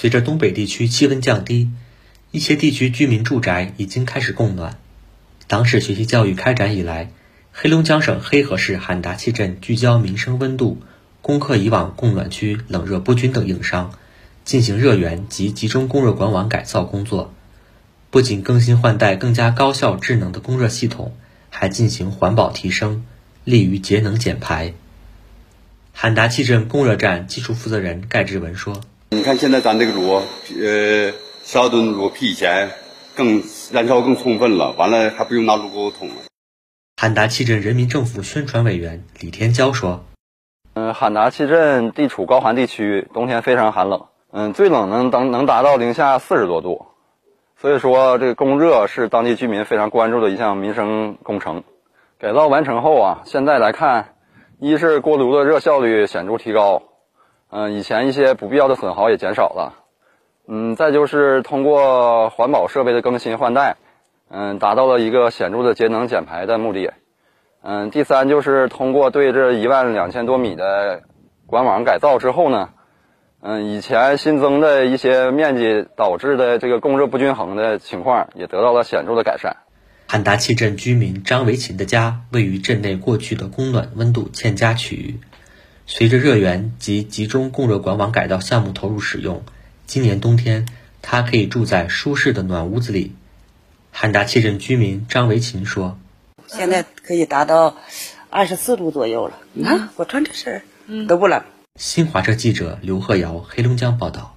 随着东北地区气温降低，一些地区居民住宅已经开始供暖。党史学习教育开展以来，黑龙江省黑河市罕达气镇聚焦民生温度，攻克以往供暖区冷热不均等硬伤，进行热源及集中供热管网改造工作。不仅更新换代更加高效智能的供热系统，还进行环保提升，利于节能减排。罕达气镇供热站技术负责人盖志文说：“你看现在咱这个炉，呃，十二吨炉比以前更燃烧更充分了，完了还不用拿炉钩捅了。”罕达气镇人民政府宣传委员李天娇说：“嗯，罕达气镇地处高寒地区，冬天非常寒冷，嗯，最冷能能能达到零下四十多度，所以说这个供热是当地居民非常关注的一项民生工程。改造完成后啊，现在来看。”一是锅炉的热效率显著提高，嗯，以前一些不必要的损耗也减少了，嗯，再就是通过环保设备的更新换代，嗯，达到了一个显著的节能减排的目的，嗯，第三就是通过对这一万两千多米的管网改造之后呢，嗯，以前新增的一些面积导致的这个供热不均衡的情况也得到了显著的改善。汉达契镇居民张维琴的家位于镇内过去的供暖温度欠佳区域。随着热源及集中供热管网改造项目投入使用，今年冬天他可以住在舒适的暖屋子里。汉达气镇居民张维勤说：“现在可以达到二十四度左右了。啊，我穿这身都不冷。”新华社记者刘鹤瑶，黑龙江报道。